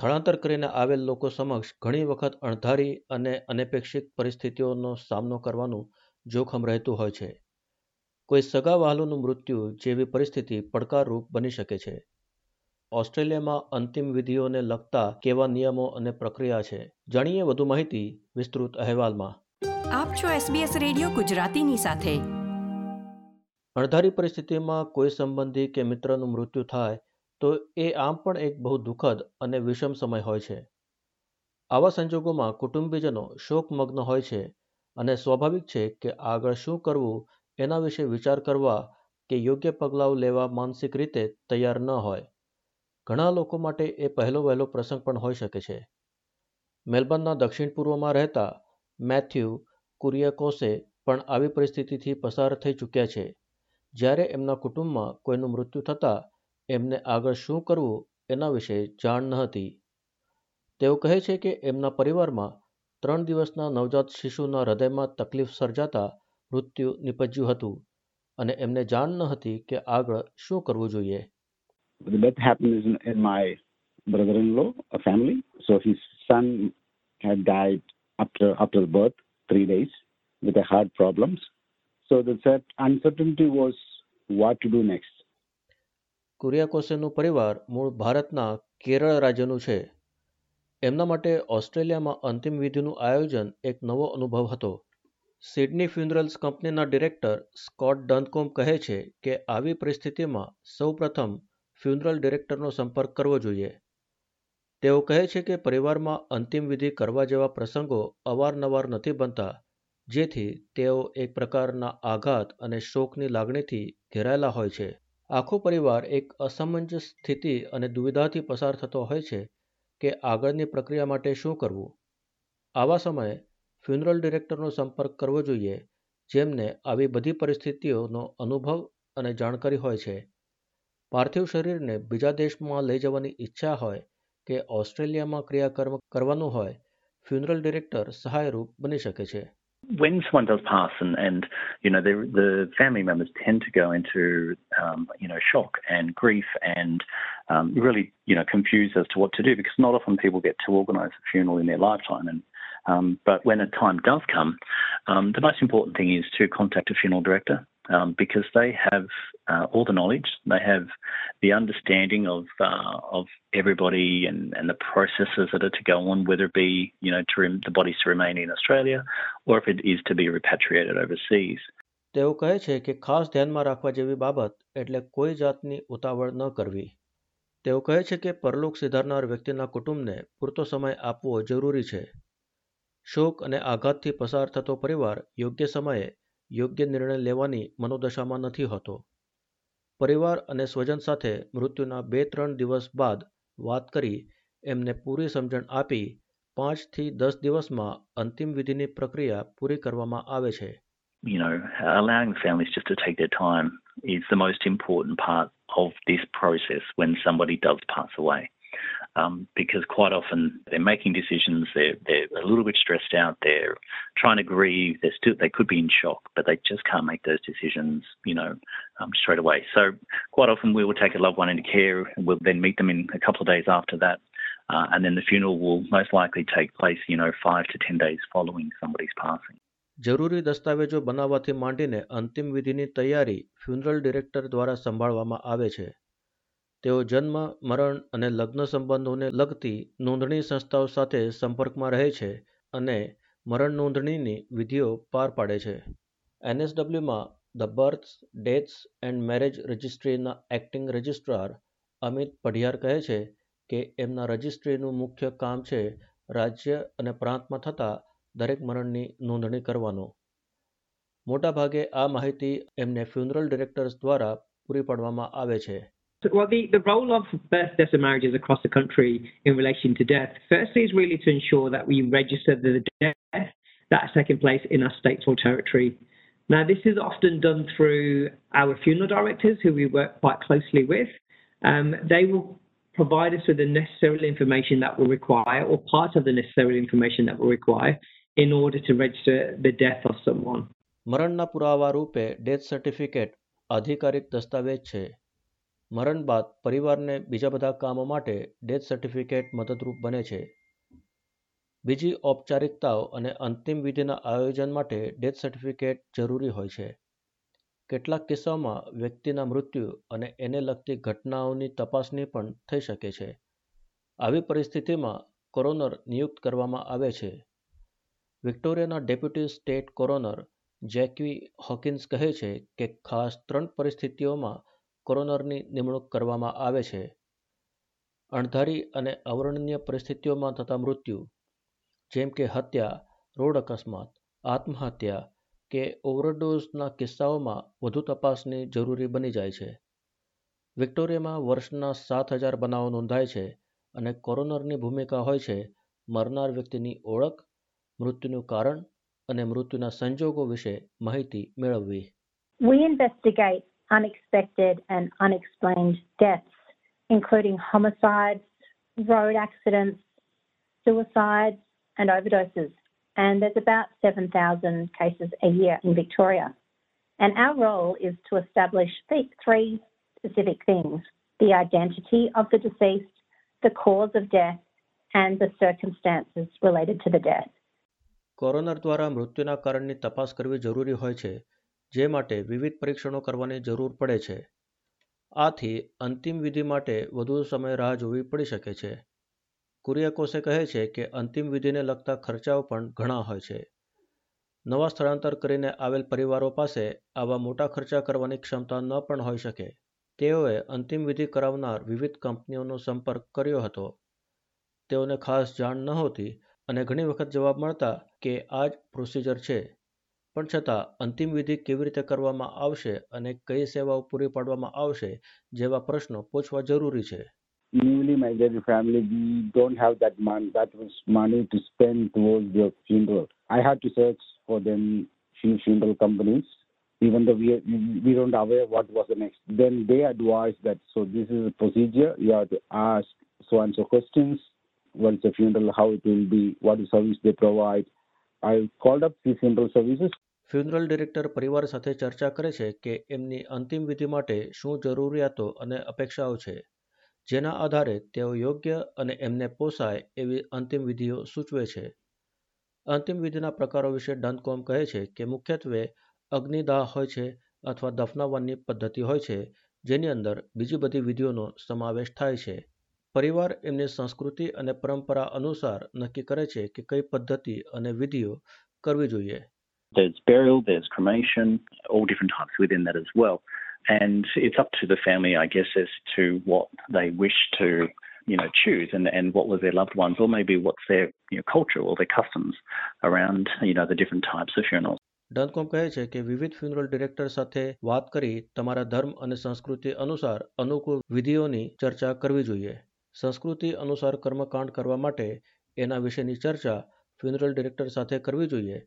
સ્થળાંતર કરીને આવેલ લોકો સમક્ષ ઘણી વખત અણધારી અને અનપેક્ષિત પરિસ્થિતિઓનો સામનો કરવાનું જોખમ રહેતું હોય છે. કોઈ સગા વહાલોનું મૃત્યુ જેવી પરિસ્થિતિ પડકારરૂપ બની શકે છે. ઓસ્ટ્રેલિયામાં અંતિમ વિધિઓને લગતા કેવા નિયમો અને પ્રક્રિયા છે જાણીએ વધુ માહિતી વિસ્તૃત અહેવાલમાં. આપ છો SBS રેડિયો ગુજરાતીની સાથે. અણધારી પરિસ્થિતિમાં કોઈ સંબંધી કે મિત્રનું મૃત્યુ થાય તો એ આમ પણ એક બહુ દુઃખદ અને વિષમ સમય હોય છે. આવા સંજોગોમાં કુટુંબીજનો શોકમગ્ન હોય છે અને સ્વાભાવિક છે કે આગળ શું કરવું એના વિશે વિચાર કરવા કે યોગ્ય પગલાઓ લેવા માનસિક રીતે તૈયાર ન હોય. ઘણા લોકો માટે એ પહેલો વહેલો પ્રસંગ પણ હોઈ શકે છે. મેલબર્નના દક્ષિણ પૂર્વમાં રહેતા મેથ્યુ કુરિયાકોસે પણ આવી પરિસ્થિતિથી પસાર થઈ ચૂક્યા છે. જ્યારે એમના કુટુંબમાં કોઈનું મૃત્યુ થતાં એમને આગળ શું કરવું એના વિશે જાણ ન હતી તેઓ કહે છે કે એમના પરિવારમાં ત્રણ દિવસના નવજાત શિશુના હૃદયમાં તકલીફ સર્જાતા મૃત્યુ નિપજ્યું હતું અને એમને જાણ ન હતી કે આગળ શું કરવું જોઈએ after after birth, three days, with a heart problems. So the uncertainty was what to do next. કુરિયાકોસેનું પરિવાર મૂળ ભારતના કેરળ રાજ્યનું છે. એમના માટે ઓસ્ટ્રેલિયામાં અંતિમ વિધિનું આયોજન એક નવો અનુભવ હતો. સિડની ફ્યુનરલ્સ કંપનીના ડિરેક્ટર સ્કોટ ડનકોમ કહે છે કે આવી પરિસ્થિતિમાં સૌપ્રથમ ફ્યુનરલ ડિરેક્ટરનો સંપર્ક કરવો જોઈએ. તેઓ કહે છે કે પરિવારમાં અંતિમ વિધિ કરવા જેવા પ્રસંગો અવારનવાર નથી બનતા, જેથી તેઓ એક પ્રકારના આઘાત અને શોકની લાગણીથી ઘેરાયેલા હોય છે. આખો પરિવાર એક અસમંજસ સ્થિતિ અને દુવિધાથી પસાર થતો હોય છે કે આગળની પ્રક્રિયા માટે શું કરવું. આવા સમયે ફ્યુનરલ ડિરેક્ટરનો સંપર્ક કરવો જોઈએ, જેમને આવી બધી પરિસ્થિતિઓનો અનુભવ અને જાણકારી હોય છે. પાર્થિવ શરીરને બીજા દેશમાં લઈ જવાની ઈચ્છા હોય કે ઓસ્ટ્રેલિયામાં ક્રિયાકર્મ કરવાનું હોય ફ્યુનરલ ડિરેક્ટર સહાયરૂપ બની શકે છે. When someone does pass and, and you know the, the family members tend to go into um, you know shock and grief and um, really you know confused as to what to do because not often people get to organise a funeral in their lifetime. And um, but when a time does come um, the most important thing is to contact a funeral director um, because they have uh, all the knowledge they have the understanding of uh, of everybody and, and the processes that are to go on whether it be you know to rem- the bodies to remain in Australia or if it is to be repatriated overseas તેઓ કહે છે કે ખાસ ધ્યાનમાં રાખવા જેવી બાબત એટલે કોઈ જાતની ઉતાવળ ન કરવી તેઓ કહે છે કે પરલોક સિધારનાર વ્યક્તિના કુટુંબને પૂરતો સમય આપવો જરૂરી છે શોક અને આઘાતથી પસાર થતો પરિવાર યોગ્ય સમયે યોગ્ય નિર્ણય લેવાની મનોદશામાં નથી હોતો પરિવાર અને સ્વજન સાથે મૃત્યુના બે ત્રણ દિવસ બાદ વાત કરી એમને પૂરી સમજણ આપી પાંચથી દસ દિવસમાં અંતિમ વિધિની પ્રક્રિયા પૂરી કરવામાં આવે છે you know, allowing families just to take their time is the most important part of this process when somebody does pass away. Um, because quite often they're making decisions, they're, they're a little bit stressed out, they're trying to grieve, they're still, they could be in shock, but they just can't make those decisions, you know, um, straight away. So quite often we will take a loved one into care and we'll then meet them in a couple of days after that. Uh, and then the funeral will most likely take place, you know, five to 10 days following somebody's passing. જરૂરી દસ્તાવેજો બનાવવાથી માંડીને અંતિમ વિધિની તૈયારી funeral director દ્વારા સંભાળવામાં આવે છે તેઓ જન્મ, મરણ અને લગ્ન સંબંધોને લગતી નોંધણી સંસ્થાઓ સાથે સંપર્કમાં રહે છે અને મરણ નોંધણીની વિધિઓ પાર પાડે છે. એનએસડબલ્યુમાં the births, deaths and marriage રજિસ્ટ્રીના acting registrar Amit Padhiyar કહે છે કે એમના રજિસ્ટ્રીનું મુખ્ય કામ છે રાજ્ય અને પ્રાંતમાં થતા દરેક મરણની નોંધણી કરવાનો. મોટાભાગે આ માહિતી એમને ફ્યુનરલ ડિરેક્ટર્સ દ્વારા પૂરી પાડવામાં આવે છે. Well, the, the role of birth, deaths, and marriages across the country in relation to death, firstly, is really to ensure that we register the death that has taken place in our state or territory. Now, this is often done through our funeral directors, who we work quite closely with. Um, they will provide us with the necessary information that we require, or part of the necessary information that we require, in order to register the death of someone. મરણના પુરાવા રૂપે death certificate આધિકારિક દસ્તાવેજ છે મરણ બાદ પરિવારને બીજા બધા કામો માટે ડેથ સર્ટિફિકેટ મદદરૂપ બને છે. બીજી ઔપચારિકતાઓ અને અંતિમ વિધિના આયોજન માટે ડેથ સર્ટિફિકેટ જરૂરી હોય છે. કેટલાક કિસ્સાઓમાં વ્યક્તિના મૃત્યુ અને એને લગતી ઘટનાઓની તપાસણી પણ થઈ શકે છે. આવી પરિસ્થિતિમાં કોરોનર નિયુક્ત કરવામાં આવે છે. વિક્ટોરિયાના deputy state coroner Jacqui Hawkins કહે છે કે ખાસ ત્રણ પરિસ્થિતિઓમાં કોરોનરની નિમણૂક કરવામાં આવે છે. અણધારી અને અવર્ણનીય પરિસ્થિતિઓમાં થતા મૃત્યુ, જેમ કે હત્યા, રોડ અકસ્માત, આત્મહત્યા કે ઓવરડોઝના કિસ્સાઓમાં વધુ તપાસની જરૂરી બની જાય છે. વિક્ટોરિયામાં વર્ષના સાત હજાર બનાવો નોંધાય છે અને કોરોનરની ભૂમિકા હોય છે મરનાર વ્યક્તિની ઓળખ, મૃત્યુનું કારણ અને મૃત્યુના સંજોગો વિશે માહિતી મેળવવી. We investigate unexpected and unexplained deaths, including homicides, road accidents, suicides, and overdoses. And there's about 7,000 cases a year in Victoria. And our role is to establish th- three specific things the identity of the deceased, the cause of death, and the circumstances related to the death. Coroner દ્વારા મૃત્યુના કારણની તપાસ કરવી જરૂરી હોય છે જે માટે વિવિધ પરીક્ષણો કરવાની જરૂર પડે છે. આથી અંતિમ વિધિ માટે વધુ સમય રાહ જોવી પડી શકે છે. કુરિયાકોસે કહે છે કે અંતિમ વિધિને લગતા ખર્ચાઓ પણ ઘણા હોય છે. નવા સ્થળાંતર કરીને આવેલ પરિવારો પાસે આવા મોટા ખર્ચા કરવાની ક્ષમતા ન પણ હોઈ શકે. તેઓએ અંતિમ વિધિ કરાવનાર વિવિધ કંપનીઓનો સંપર્ક કર્યો હતો. તેઓને ખાસ જાણ નહોતી અને ઘણી વખત જવાબ મળતા કે આ જ પ્રોસિજર છે. પણ છતાં અંતિમ વિધિ કેવી રીતે કરવામાં આવશે અને કઈ સેવાઓ પૂરી પાડવામાં આવશે જેવા પ્રશ્નો પૂછવા જરૂરી છે Newly married family, we don't have that money, that was money to spend towards their funeral. I had to search for them few funeral companies, even though we we don't aware what was the next. Then they advised that so this is a procedure. You have to ask so and so questions. What's the funeral? How it will be? What the service they provide? I called up the funeral services. Funeral director પરિવાર સાથે ચર્ચા કરે છે કે એમની અંતિમ વિધિ માટે શું જરૂરિયાતો અને અપેક્ષાઓ છે, જેના આધારે તેઓ યોગ્ય અને એમને પોસાય એવી અંતિમ વિધિઓ સૂચવે છે અંતિમ વિધિના પ્રકારો વિશે ડનકોમ કહે છે કે મુખ્યત્વે અગ્નિદાહ હોય છે અથવા દફનાવવાની પદ્ધતિ હોય છે, જેની અંદર બીજી બધી વિધિઓનો સમાવેશ થાય છે પરિવાર એમની સંસ્કૃતિ અને પરંપરા અનુસાર નક્કી કરે છે કે કઈ પદ્ધતિ અને વિધિઓ કરવી જોઈએ There's burial, there's cremation, all different types within that as well. And it's up to the family, I guess, as to what they wish to, you know, choose and, and what was their loved ones, or maybe what's their you know, culture or their customs around, you know, the different types of funerals. ડનકોમ કહે છે કે વિવિધ funeral director સાથે વાત કરી તમારા ધર્મ અને સંસ્કૃતિ અનુસાર અનુકૂળ વિધિઓની ચર્ચા કરવી જોઈએ સંસ્કૃતિ અનુસાર કર્મકાંડ કરવા માટે એના વિશેની ચર્ચા ફ્યુનરલ ડિરેક્ટર સાથે કરવી જોઈએ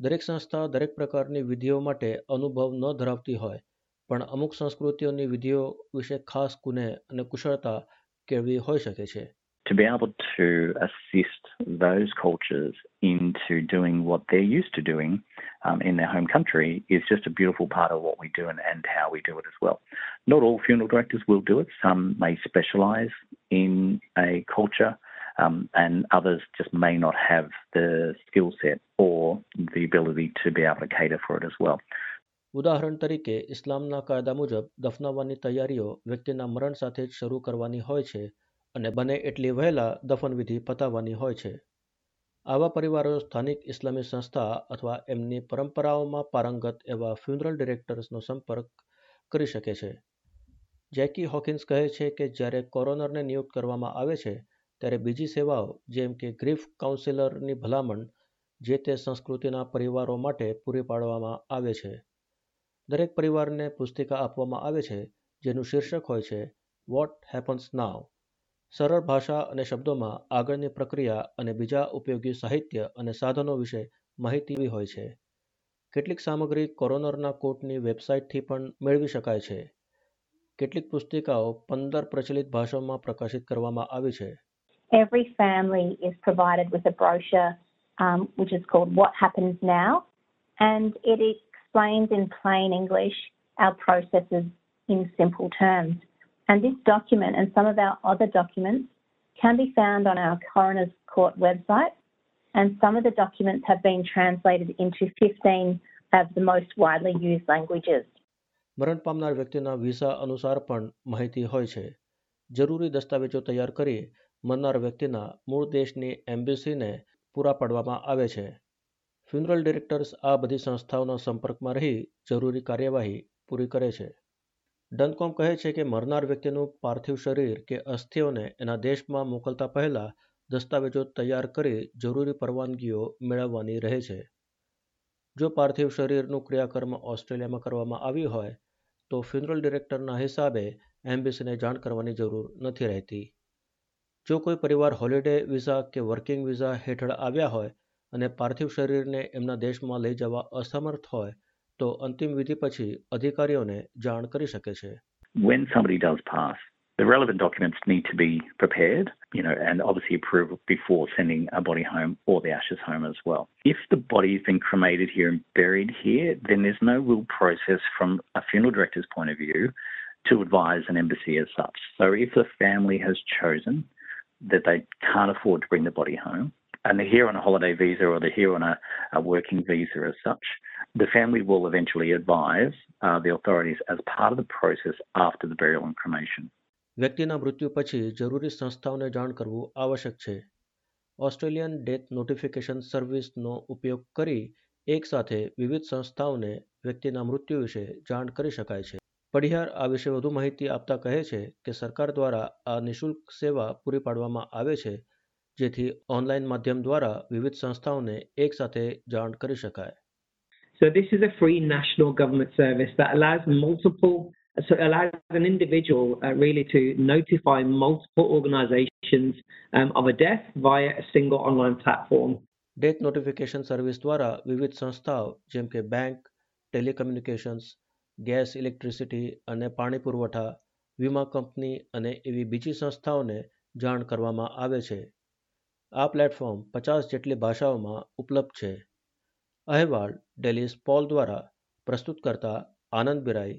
દરેક સંસ્થા દરેક પ્રકારની વિધિઓ માટે અનુભવ ન ધરાવતી હોય પણ અમુક સંસ્કૃતિઓની વિધિઓ વિશે ખાસ કુને અને કુશળતા કેળવી હોઈ શકે છે To be able to assist those cultures into doing what they're used to doing um, in their home country is just a beautiful part of what we do and, and how we do it as well. Not all funeral directors will do it. Some may specialize in a culture um, and others just may not have the skill set or the ability to be able to cater for it as well. ઉદાહરણ તરીકે ઇસ્લામના કાયદા મુજબ દફનાવવાની તૈયારીઓ વ્યક્તિના મરણ સાથે જ શરૂ કરવાની હોય છે અને બને એટલી વહેલા દફનવિધિ પતાવવાની હોય છે આવા પરિવારો સ્થાનિક ઇસ્લામી સંસ્થા અથવા એમની પરંપરાઓમાં પારંગત એવા ફ્યુનરલ ડિરેક્ટર્સનો સંપર્ક કરી શકે છે જેકી હોકિન્સ કહે છે કે જ્યારે કોરોનરને નિયુક્ત કરવામાં આવે છે, ત્યારે બીજી સેવાઓ, જેમ કે ગ્રીફ કાઉન્સિલરની ભલામણ, જે તે સંસ્કૃતિના પરિવારો માટે પૂરી પાડવામાં આવે છે. દરેક પરિવારને પુસ્તિકા આપવામાં આવે છે, જેનું શીર્ષક હોય છે, વોટ હેપન્સ નાવ સરળ ભાષા અને શબ્દોમાં આગળની પ્રક્રિયા અને બીજા ઉપયોગી સાહિત્ય અને સાધનો વિશે માહિતી હોય છે. કેટલીક સામગ્રી કોરોનરના કોર્ટની વેબસાઇટથી પણ મેળવી શકાય છે. કેટલીક પુસ્તિકાઓ પંદર પ્રચલિત ભાષાઓમાં પ્રકાશિત કરવામાં આવી છે Every family is provided with a brochure um, which is called What Happens Now, and it explains in plain English our processes in simple terms. And this document and some of our other documents can be found on our Coroner's Court website. And some of the documents have been translated into 15 of the most widely used languages. મરણ પામનાર વ્યક્તિના visa અનુસાર પણ માહિતી હોય છે. જરૂરી દસ્તાવેજો તૈયાર કરી મરનાર વ્યક્તિના મૂળ દેશની એમ્બેસીને પૂરા પાડવામાં આવે છે. ફ્યુનરલ ડિરેક્ટર્સ આ બધી સંસ્થાઓના સંપર્કમાં રહી જરૂરી કાર્યવાહી પૂરી કરે છે. ડનકોમ કહે છે કે મરનાર વ્યક્તિનું પાર્થિવ શરીર કે અસ્થિઓને એના દેશમાં મોકલતા પહેલા દસ્તાવેજો તૈયાર કરી જરૂરી પરવાનગીઓ મેળવવાની રહે છે. જો પાર્થિવ શરીરનું ક્રિયાકર્મ ઓસ્ટ્રેલિયામાં કરવામાં આવ્યું હોય તો ફ્યુનરલ ડિરેક્ટરના હિસાબે એમ્બેસીને જાણ કરવાની જરૂર નથી રહેતી. જો કોઈ પરિવાર હોલિડે વિઝા કે વર્કિંગ વિઝા હેઠળ આવ્યા હોય અને પાર્થિવ શરીરને એમના દેશમાં લઈ જવા અસમર્થ હોય તો અંતિમ વિધિ પછી અધિકારીઓને જાણ કરી શકે છે. When somebody does pass, the relevant documents need to be prepared, you know, and obviously approved before sending a body home or the ashes home as well. If the body has been cremated here and buried here, then there's no real process from a funeral director's point of view to advise an embassy as such. So if the family has chosen that they can't afford to bring the body home, and they're here on a holiday visa or they're here on a, a working visa as such, the family will eventually advise uh, the authorities as part of the process after the burial and cremation. વ્યક્તિના મૃત્યુ પછી જરૂરી સંસ્થાઓને જાણ કરવું આવશ્યક છે. Australian death notification સર્વિસનો ઉપયોગ કરી એકસાથે વિવિધ સંસ્થાઓને વ્યક્તિના મૃત્યુ વિશે જાણ કરી શકાય છે. પડિહાર આ વિશે વધુ માહિતી આપતા કહે છે કે સરકાર દ્વારા આ નિઃશુલ્ક સેવા પૂરી પાડવામાં આવે છે જેથી ઓનલાઈન માધ્યમ દ્વારા વિવિધ સંસ્થાઓને એકસાથે જાણ કરી શકાય. So this is a free national government service that allows multiple, so it allows an individual uh, really to notify multiple organizations um, of a death via a single online platform. Death notification service દ્વારા વિવિધ સંસ્થાઓ જેમ કે bank telecommunications gas electricity અને પાણી પુરવઠા વીમા company અને એવી બીજી સંસ્થાઓને જાણ કરવામાં આવે છે આ પ્લેટફોર્મ પચાસ જેટલી ભાષાઓમાં ઉપલબ્ધ છે અહેવાલ ડેલિસ પોલ દ્વારા પ્રસ્તુત કરતા આનંદ બિરાઈ